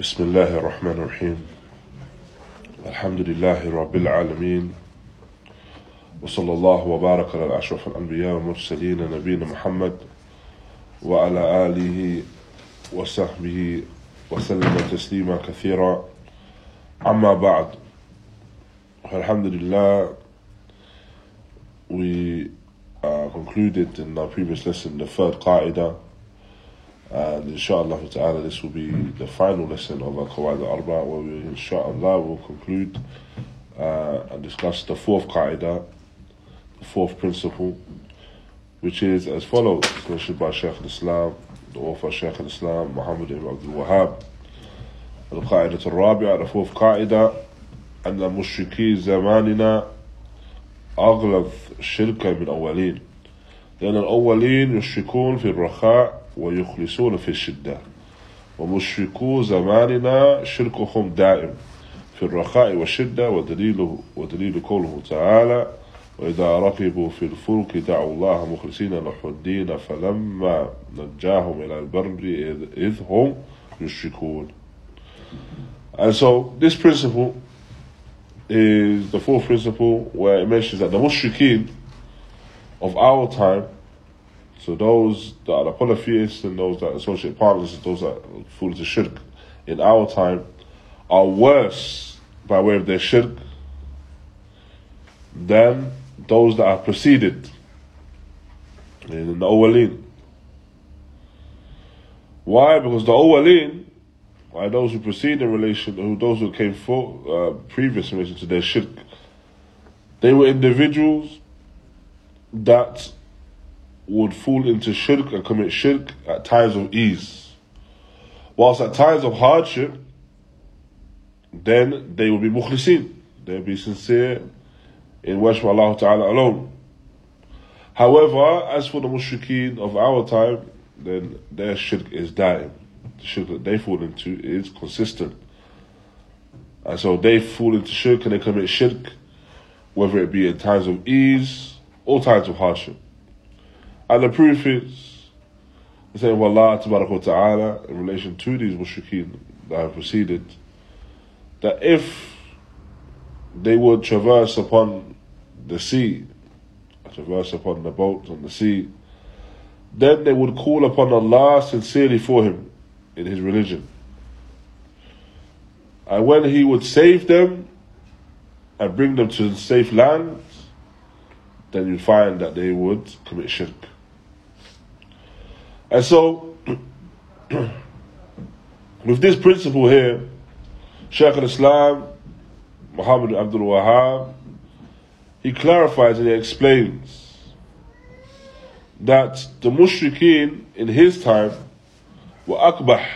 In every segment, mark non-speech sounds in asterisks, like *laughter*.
بسم الله الرحمن الرحيم. الحمد لله رب العالمين. وصلى الله وبارك على أشرف الأنبياء والمرسلين نبينا محمد وعلى آله وصحبه وسلم تسليما كثيرا. أما بعد الحمد لله. We uh, concluded in our previous lesson the third qaida and inshallah ta'ala this will be the final lesson of our qawaid al-arba where we inshallah will conclude uh, and discuss the fourth qaida the fourth principle which is as follows mentioned by Shaykh al-Islam the author Shaykh al-Islam Muhammad ibn Abdul Wahhab القاعدة الرابعة the fourth قاعدة أن مشركي زماننا أغلظ شركا من الأولين لأن الأولين يشركون في الرخاء ويخلصون في الشدة. ومشركو زماننا شركهم دائم في الرخاء والشدة ودليله ودليل قوله تعالى وإذا ركبوا في الفلك دعوا الله مخلصين له الدين فلما نجاهم إلى البر إذ هم يشركون. And so this principle is the fourth principle where it mentions that the mushrikeen of our time, so those that are the polytheists and those that associate partners and those that fall into shirk in our time, are worse by way of their shirk than those that are preceded in the Awwaleen. Why? Because the Awwaleen by those who proceed in relation, who those who came for, uh, previous in relation to their shirk, they were individuals that would fall into shirk and commit shirk at times of ease. Whilst at times of hardship, then they will be mukhlisin. They'll be sincere in worship Allah Ta'ala alone. However, as for the mushrikeen of our time, then their shirk is dying the shirk that they fall into is consistent. And so they fall into shirk and they commit shirk, whether it be in times of ease or times of hardship. And the proof is the saying of Allah Ta'ala in relation to these mushrikeen that have proceeded, that if they would traverse upon the sea, traverse upon the boat on the sea, then they would call upon Allah sincerely for Him in his religion. And when he would save them and bring them to safe lands, then you'd find that they would commit shirk. And so, *clears throat* with this principle here, Shaykh al-Islam, Muhammad Abdul Wahab, he clarifies and he explains that the mushrikeen in his time were akbah,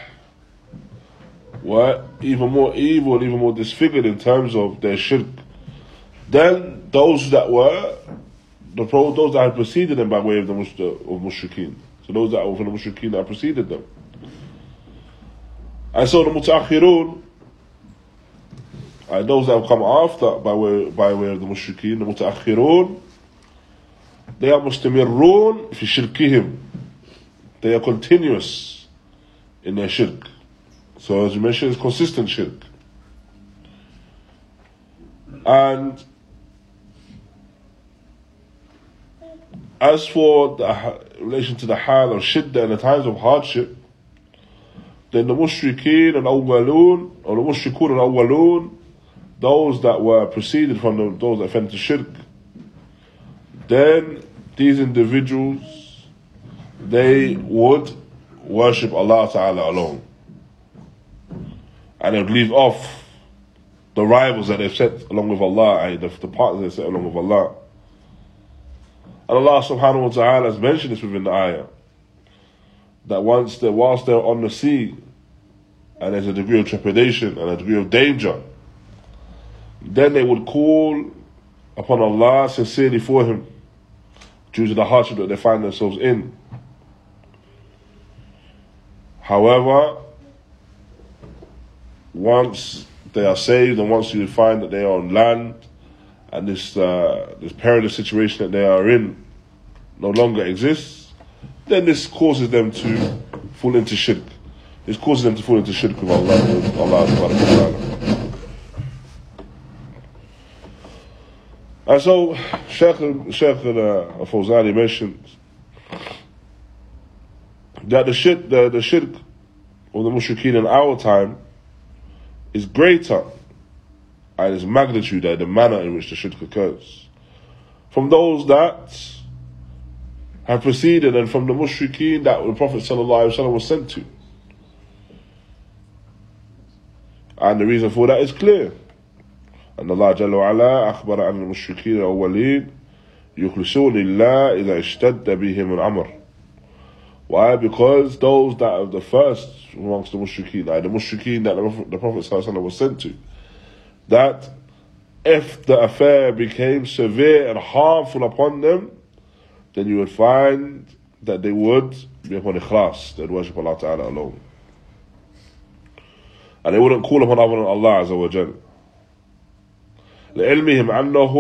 were even more evil and even more disfigured in terms of their shirk than those that were, the those that had preceded them by way of the of mushrikeen. So those that were from the mushrikeen that preceded them. And so the mutaakhirun, and those that have come after by way by way of the mushrikeen, the mutaakhirun, they are mustamirun fi shirkihim. They are continuous in their shirk. So as you mentioned, it's consistent shirk. And as for the relation to the hal of shiddah in the times of hardship, then the mushrikeen and awwaloon, or the mushrikun and awwaloon, those that were preceded from those that fell into shirk, then these individuals, they would worship Allah Ta'ala alone. And they would leave off the rivals that they've set along with Allah, the, the partners they've set along with Allah. And Allah subhanahu wa ta'ala has mentioned this within the ayah. That once they whilst they're on the sea and there's a degree of trepidation and a degree of danger, then they would call upon Allah sincerely for Him due to the hardship that they find themselves in. However, once they are saved and once you find that they are on land and this uh, this perilous situation that they are in no longer exists, then this causes them to fall into shirk. is causes them to fall into shirk with Allah, with Allah ta'ala. And so, Sheikh, Sheikh uh, Fawzani mentioned that the shirk, the, the shirk of the mushrikeen in our time is greater and its magnitude and the manner in which the shirk occurs. From those that have preceded and from the mushrikeen that the Prophet ﷺ was sent to. And the reason for that is clear. أن الله جل وعلا أخبر عن المشركين الأولين يخلصون الله إذا اشتد بهم الأمر why? Because those that are the first amongst the mushrikeen, like the mushrikeen that the Prophet ﷺ was sent to, that if the affair became severe and harmful upon them, then you would find that they would be upon ikhlas, they'd worship Allah Ta'ala alone. And they wouldn't call upon other than Allah Azza wa Jal. لعلمهم أنه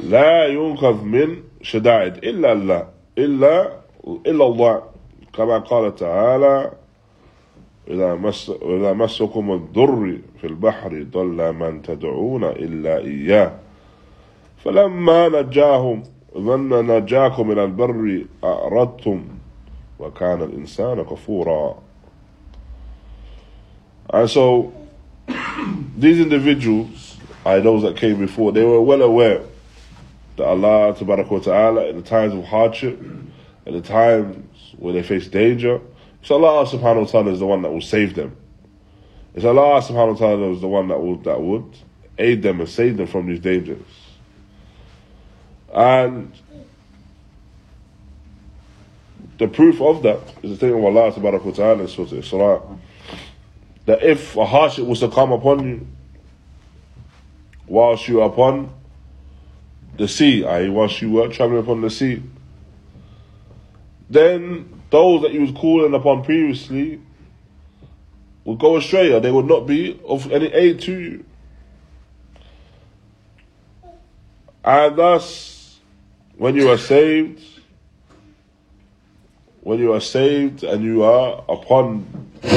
لا ينقذ من شدائد إلا الله إلا إلا الله كما قال تعالى إذا مس إذا مسكم الضر في البحر ضل من تدعون إلا إياه فلما نجاهم ظن نجاكم من البر أردتم وكان الإنسان كفورا And so these individuals are those that came before. They were well aware that Allah Ta'ala in the times of hardship at the times when they face danger, it's Allah subhanahu wa ta'ala is the one that will save them. It's Allah subhanahu wa ta'ala is the one that would that would aid them and save them from these dangers. And the proof of that is the thing of Allah subhanahu wa ta'ala in Surah Isra. That if a hardship was to come upon you whilst you are upon the sea, i.e., whilst you were traveling upon the sea, then those that he was calling upon previously would go astray or they would not be of any aid to you. And thus, when you are saved, when you are saved and you are upon the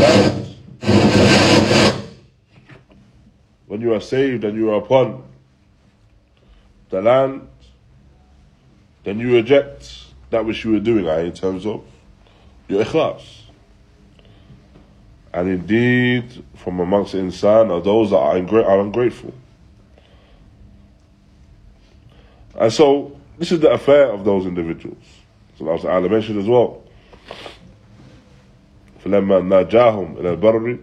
land, when you are saved and you are upon the land, then you reject that which you were doing right, in terms of your ikhlas. And indeed, from amongst the insan are those that are, ingra- are ungrateful. And so, this is the affair of those individuals. So Allah Ta'ala mentioned as well. فلما ناجاهم إلى البر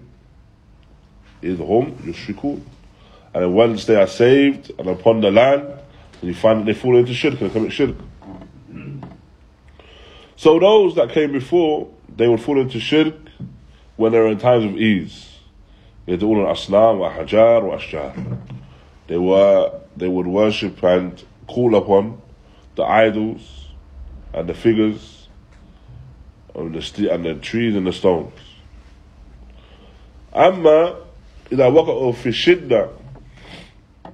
إذ هم يشركون and once they are saved and upon the land, you find that they fall into shirk and commit shirk. So those that came before, they would fall into shirk when they were in times of ease. يدعون الأصنام وأحجار وأشجار. They were they would worship and call upon the idols and the figures and the, and the trees and the stones. أما إذا وقعوا في الشدة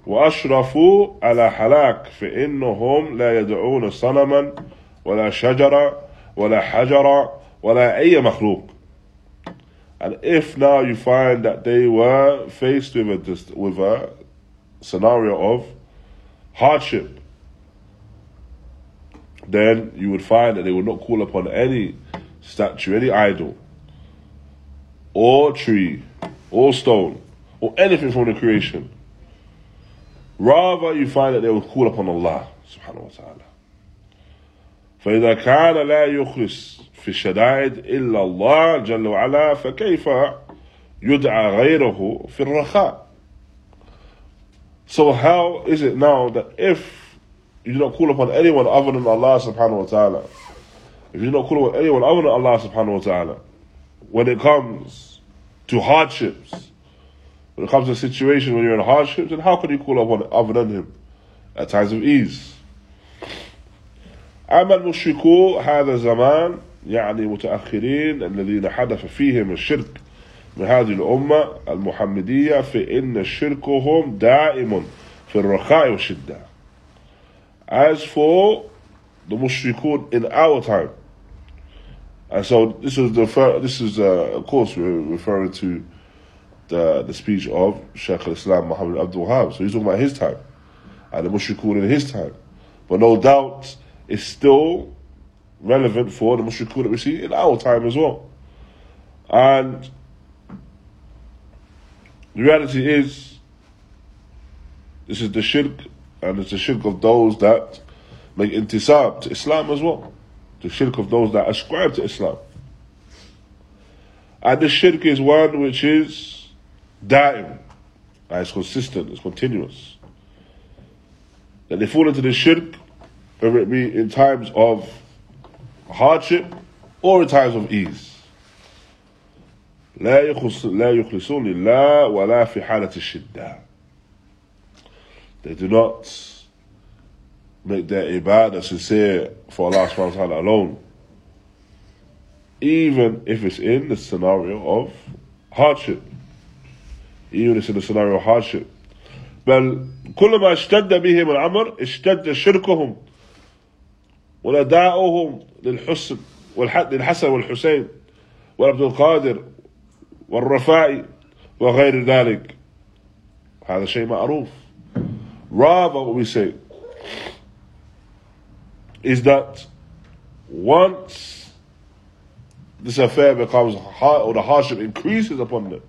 وأشرفوا على حلاك فإنهم لا يدعون صنما ولا شجرة ولا حجر ولا أي مخلوق and if now you find that they were faced with a, with a scenario of hardship, then you would find that they would not call upon any statue, any idol, or tree, or stone, or anything from the creation. Rather, you find that they would call upon Allah subhanahu wa ta'ala. فإذا كان لا يخلص في الشدائد إلا الله جل وعلا فكيف يدعى غيره في الرخاء So how is it now that if you do not call upon anyone other than Allah subhanahu wa ta'ala, if you do not call upon anyone other than Allah subhanahu wa ta'ala, when it comes to hardships, when it comes to a situation when you're in hardships, then how can you call upon other than Him at times of ease? أما المشركو هذا الزمان يعني متأخرين الذين حدث فيهم الشرك من هذه الأمة المحمدية فإن شركهم دائم في الرخاء والشدة. As for the mushrikun in our time, And so this is the this is uh, of course we're referring to the the speech of Sheikh al-Islam Muhammad Abdul Wahab. So he's talking about his time and the mushrikun in his time. But no doubt it's still relevant for the mushrikun that we see in our time as well. And the reality is this is the shirk and it's the shirk of those that make intisab to Islam as well. The shirk of those that ascribe to Islam. And the shirk is one which is daim, and it's consistent, it's continuous. That they fall into the shirk, whether it be in times of hardship or in times of ease. لا يخلص لا يخلصون لله ولا في حالة الشدة. They do not make their ibadah sincere for Allah subhanahu wa ta'ala alone. Even if it's in the scenario of hardship. Even if it's in the scenario of hardship. بل كلما اشتد بهم الأمر اشتد شركهم ونداؤهم للحسن للحسن والحسين وعبد القادر والرفاعي وغير ذلك هذا شيء معروف rather what we say is that once this affair becomes hard or the hardship increases upon them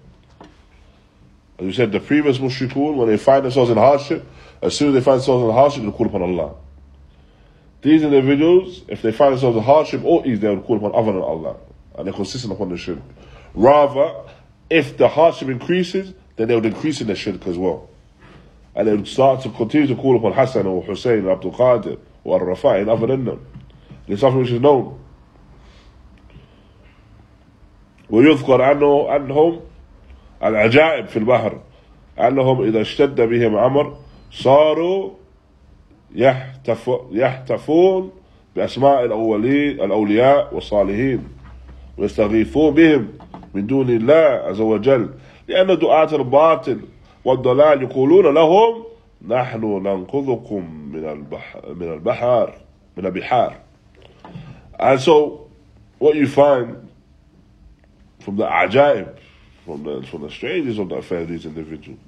as we said the previous mushrikun when they find themselves in hardship as soon as they find themselves in hardship they call upon Allah these individuals if they find themselves in hardship or ease they will call upon other than Allah and they're consistent upon the shirk rather if the hardship increases then they would increase in the shirk as well and they would start to continue to call upon Hassan or Hussein or Abdul Qadir or Rafa'i and other than them. It's something which is known. ويذكر عنه أنهم العجائب في البحر أنهم إذا اشتد بهم أمر صاروا يحتف يحتفون بأسماء الأولين الأولياء والصالحين ويستغيثون بهم من دون الله عز وجل لأن دعاة الباطل والضلال يقولون لهم نحن ننقذكم من البحر من البحر من البحار. And so what you find from the ajaib from the from the strangers of the affair of these individuals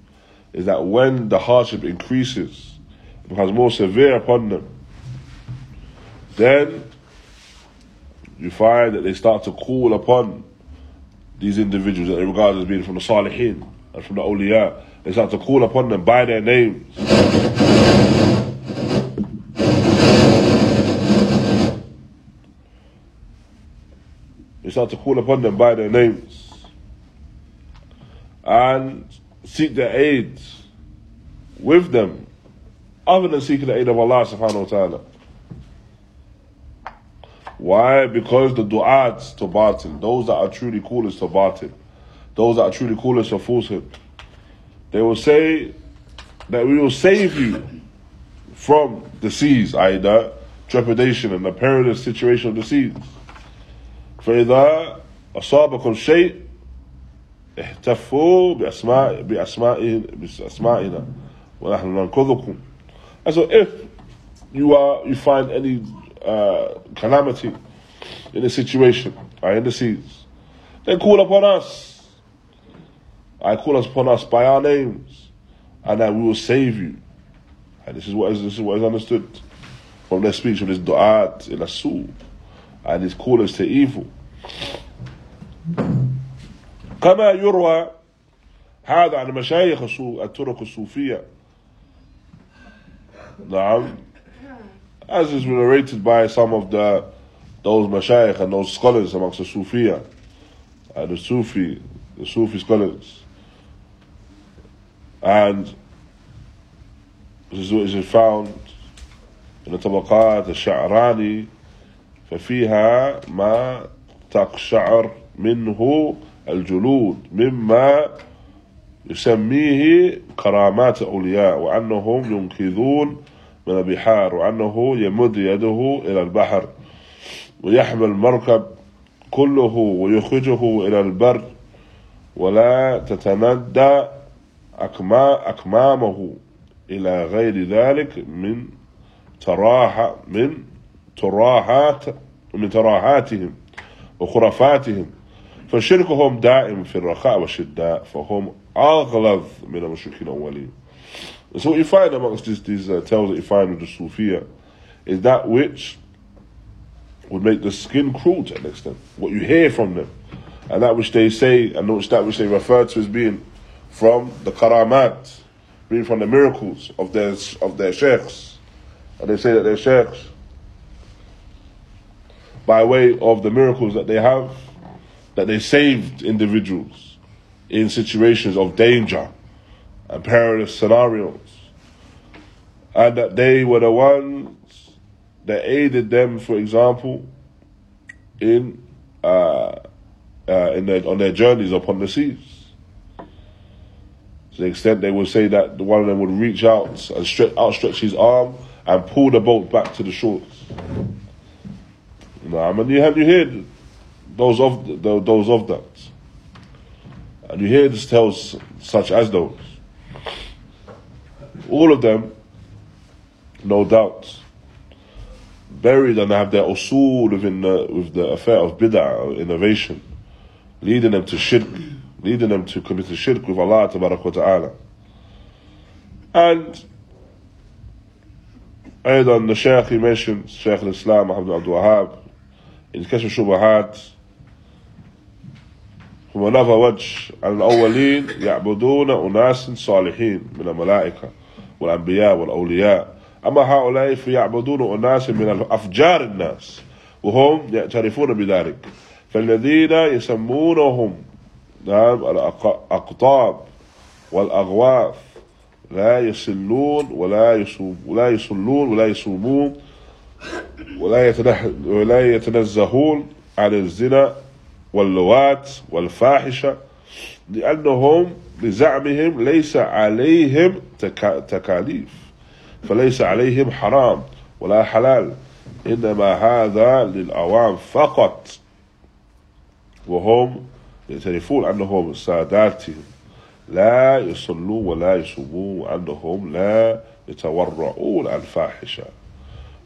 is that when the hardship increases becomes more severe upon them then you find that they start to call upon these individuals that they regard as being from the salihin and from the awliya they start to call upon them by their names. They start to call upon them by their names and seek their aid with them, other than seeking the aid of Allah subhanahu wa ta'ala. Why? Because the du'ats to batil, those that are truly callers to batil, those that are truly callers to falsehood, they will say that we will save you from the seas, either trepidation and the perilous situation of the seas. فإذا أصابكم شيء اهتفوا بأسماء بأسمائنا ونحن ننقذكم And so if you are you find any uh, calamity in a situation or in the seas, then call upon us I call upon us by our names, and that we will save you. And this is what is, this is what is understood from their speech of this du'at in asul and his callers to evil. كما يروى هذا عن مشايخ الطرق الصوفية نعم as is narrated by some of the those mashayikh and those scholars amongst the Sufiya and the Sufi the Sufi scholars and this is found in the طبقات الشعراني ففيها ما تقشعر منه الجلود مما يسميه كرامات أولياء وأنهم ينقذون من البحار وأنه يمد يده إلى البحر ويحمل المركب كله ويخرجه إلى البر ولا تتندى أكمامه إلى غير ذلك من تراح من تراحات من تراحاتهم وخرافاتهم. فشركهم دائم في الرخاء والشداء فهم أغلظ من المشركين الأولين So what you find amongst these, these uh, tales that you find with the Sufiya is that which would make the skin cruel to an extent. What you hear from them. And that which they say, and that which they refer to as being from the karamat, being from the miracles of their, of their sheikhs. And they say that they're sheikhs by way of the miracles that they have, that they saved individuals in situations of danger and perilous scenarios. And that they were the ones that aided them, for example, in, uh, uh, in their, on their journeys upon the seas. To the extent they would say that one of them would reach out and stretch, outstretch his arm and pull the boat back to the shores. Know, I mean, you have you heard those of those of that, and you hear this tales such as those. All of them, no doubt, buried and have their usul within the, with the affair of bid'ah, innovation, leading them to shirk, leading them to commit a shirk with Allah Ta'ala. And أيضا the Shaykh he mentioned Shaykh al-Islam Muhammad Abdul Wahab in كشف الشبهات from another وجه الأولين يعبدون أناس صالحين من الملائكة والأنبياء والأولياء. أما هؤلاء فيعبدون أناس من أفجار الناس وهم يعترفون بذلك. فالذين يسمونهم نعم الأقطاب والأغواث لا يصلون ولا يصوم ولا يصلون ولا يصومون ولا ولا يتنزهون عن الزنا واللوات والفاحشة لأنهم بزعمهم ليس عليهم تكاليف فليس عليهم حرام ولا حلال. إنما هذا للأوام فقط. وهم يعترفون أنهم ساداتهم. لا يصلون ولا يصومون وأنهم لا يتورعون عن الفاحشة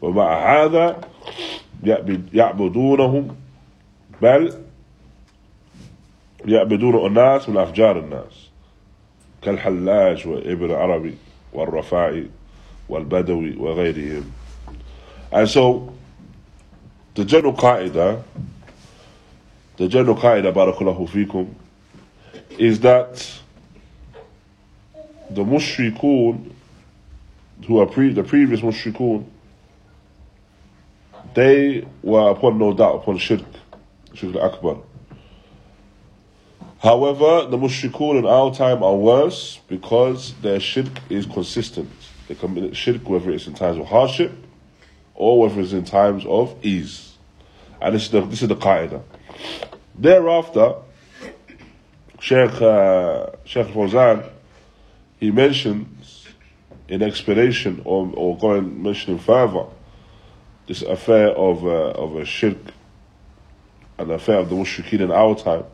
ومع هذا يعبدونهم بل يعبدون الناس من أفجار الناس كالحلاج وابن عربي والرفاعي والبدوي وغيرهم and so the general qaida the general qaida barakallahu fikum is that the mushrikun who are pre- the previous mushrikun they were upon no doubt upon shirk, shirk akbar. However, the mushrikun in our time are worse because their shirk is consistent. They commit shirk whether it's in times of hardship or whether it's in times of ease. And this is the, this is the qaida. Thereafter, Sheikh, uh, Sheikh Fawzan, he mentions in explanation or, or going mentioning further this affair of uh, of a shirk, an affair of the mushrikeen in our time.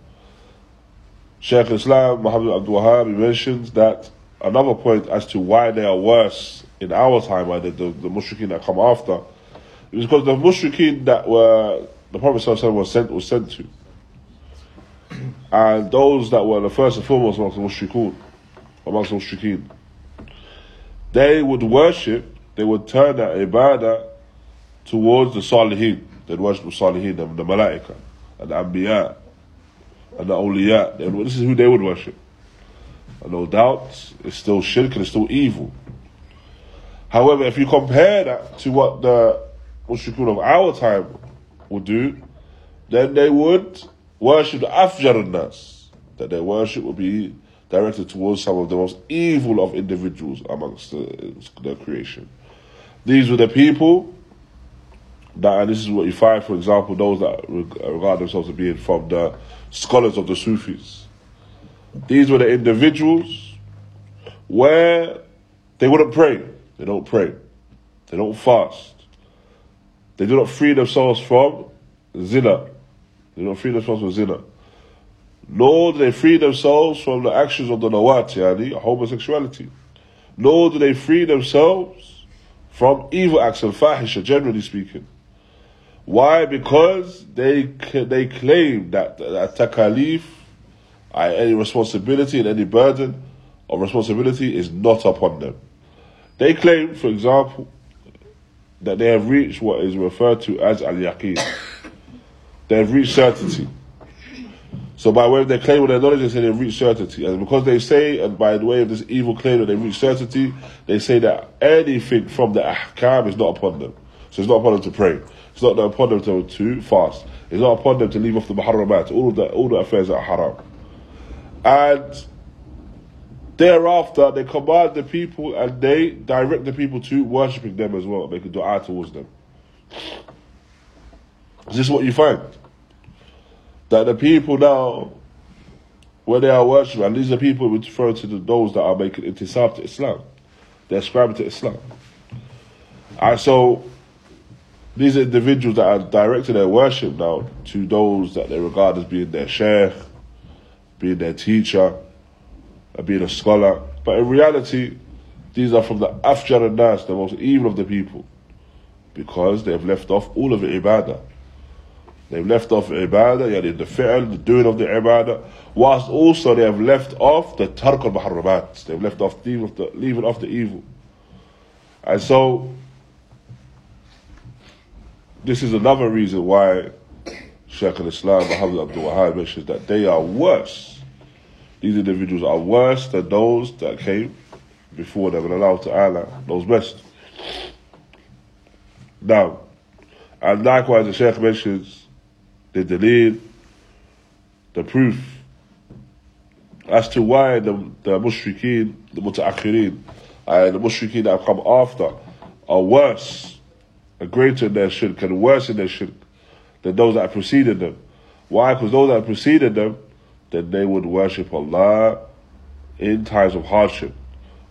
Sheikh Islam Muhammad Abdul Wahab mentions that another point as to why they are worse in our time, why the, the, the mushrikeen that come after, is because the mushrikeen that were the Prophet was sent was sent to, and those that were the first and foremost amongst the mushrikeen, amongst the mushrikeen, they would worship, they would turn their ibadah towards the Salihin. They'd worship the Salihin, the, the Malaika, and the Anbiya, and the Awliya. This is who they would worship. And no doubt, it's still shirk and it's still evil. However, if you compare that to what the mushrikun of our time would do, then they would worship the nas that their worship would be directed towards some of the most evil of individuals amongst the creation. These were the people that, and this is what you find, for example, those that regard themselves as being from the scholars of the Sufis. These were the individuals where they wouldn't pray. They don't pray. They don't fast. They do not free themselves from zina. They don't free themselves from zina. Nor do they free themselves from the actions of the nawat, yani homosexuality. Nor do they free themselves from evil acts and fahisha, generally speaking. Why? Because they they claim that that takalif, uh, any responsibility and any burden of responsibility is not upon them. They claim, for example, that they have reached what is referred to as al yaqeen. *coughs* They have reached certainty. So by way of their claim of their knowledge, they say they've reached certainty. And because they say, and by the way of this evil claim that they've reached certainty, they say that anything from the ahkam is not upon them. So it's not upon them to pray. It's not upon them to, to fast. It's not upon them to leave off the muharramat, all the, all the affairs are haram. And thereafter, they command the people and they direct the people to worshipping them as well, making dua towards them. This is this what you find? that the people now, when they are worshiping, and these are people we refer to the, those that are making intisab to Islam, they're ascribing to Islam. And so, these individuals that are directing their worship now to those that they regard as being their sheikh, being their teacher, being a scholar. But in reality, these are from the afjar and nas, the most evil of the people, because they have left off all of the ibadah. They've left off ibadah, yani the fi'l, the doing of the ibadah, whilst also they have left off the tark al muharramat. They've left off the leaving off the evil. And so, this is another reason why Sheikh al-Islam Muhammad Abdul Wahab mentions that they are worse. These individuals are worse than those that came before them, and allowed Allah Ta'ala knows best. Now, and likewise the Sheikh mentions the delil, the proof as to why the, the mushrikeen, the muta'akhirin, and the mushrikeen that have come after are worse a greater than their shirk and worse than their shirk than those that preceded them. Why? Because those that preceded them, then they would worship Allah in times of hardship,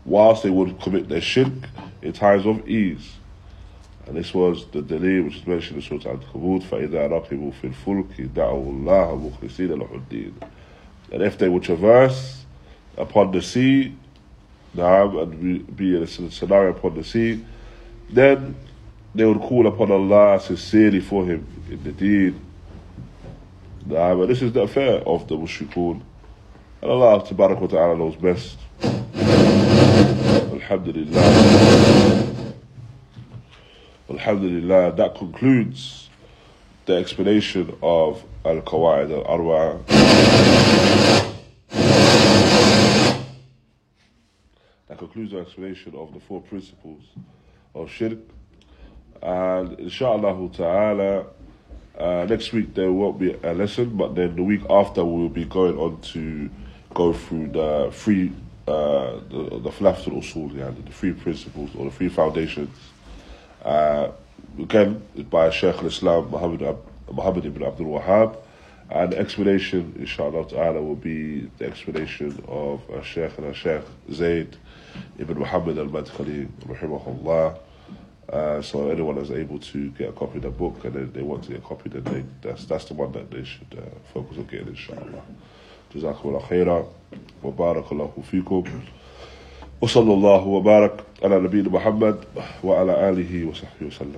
whilst they would commit their shirk in times of ease. And this was the delay which is mentioned in Surah Al-Ankabut, فَإِذَا رَقِبُوا فِي الْفُلْكِ دَعُوا اللَّهَ مُخْلِصِينَ لَهُ And if they would traverse upon the sea, and be in a scenario upon the sea, then they would call upon Allah sincerely for him in the deed. Naam, and this is the affair of the mushrikun. And Allah Ta'ala knows best. Alhamdulillah. Alhamdulillah, that concludes the explanation of Al Qawaid Al Arba. That concludes the explanation of the four principles of shirk. And inshallah ta'ala, uh, next week there won't be a lesson, but then the week after we will be going on to go through the three, uh, the, the usul, the three principles or the three foundations uh, again, by Shaykh al-Islam Muhammad, Muhammad ibn Abdul Wahhab. And the explanation, inshallah ta'ala, will be the explanation of uh, Shaykh and Shaykh Zayd ibn Muhammad al-Madkhali, rahimahullah. Uh, so anyone is able to get a copy of the book and then they want to get a copy, then they, that's, that's the one that they should uh, focus on getting, inshallah. جزاكم الله خيرا وبارك الله فيكم وصلى الله وبارك على نبينا محمد وعلى آله وصحبه وسلم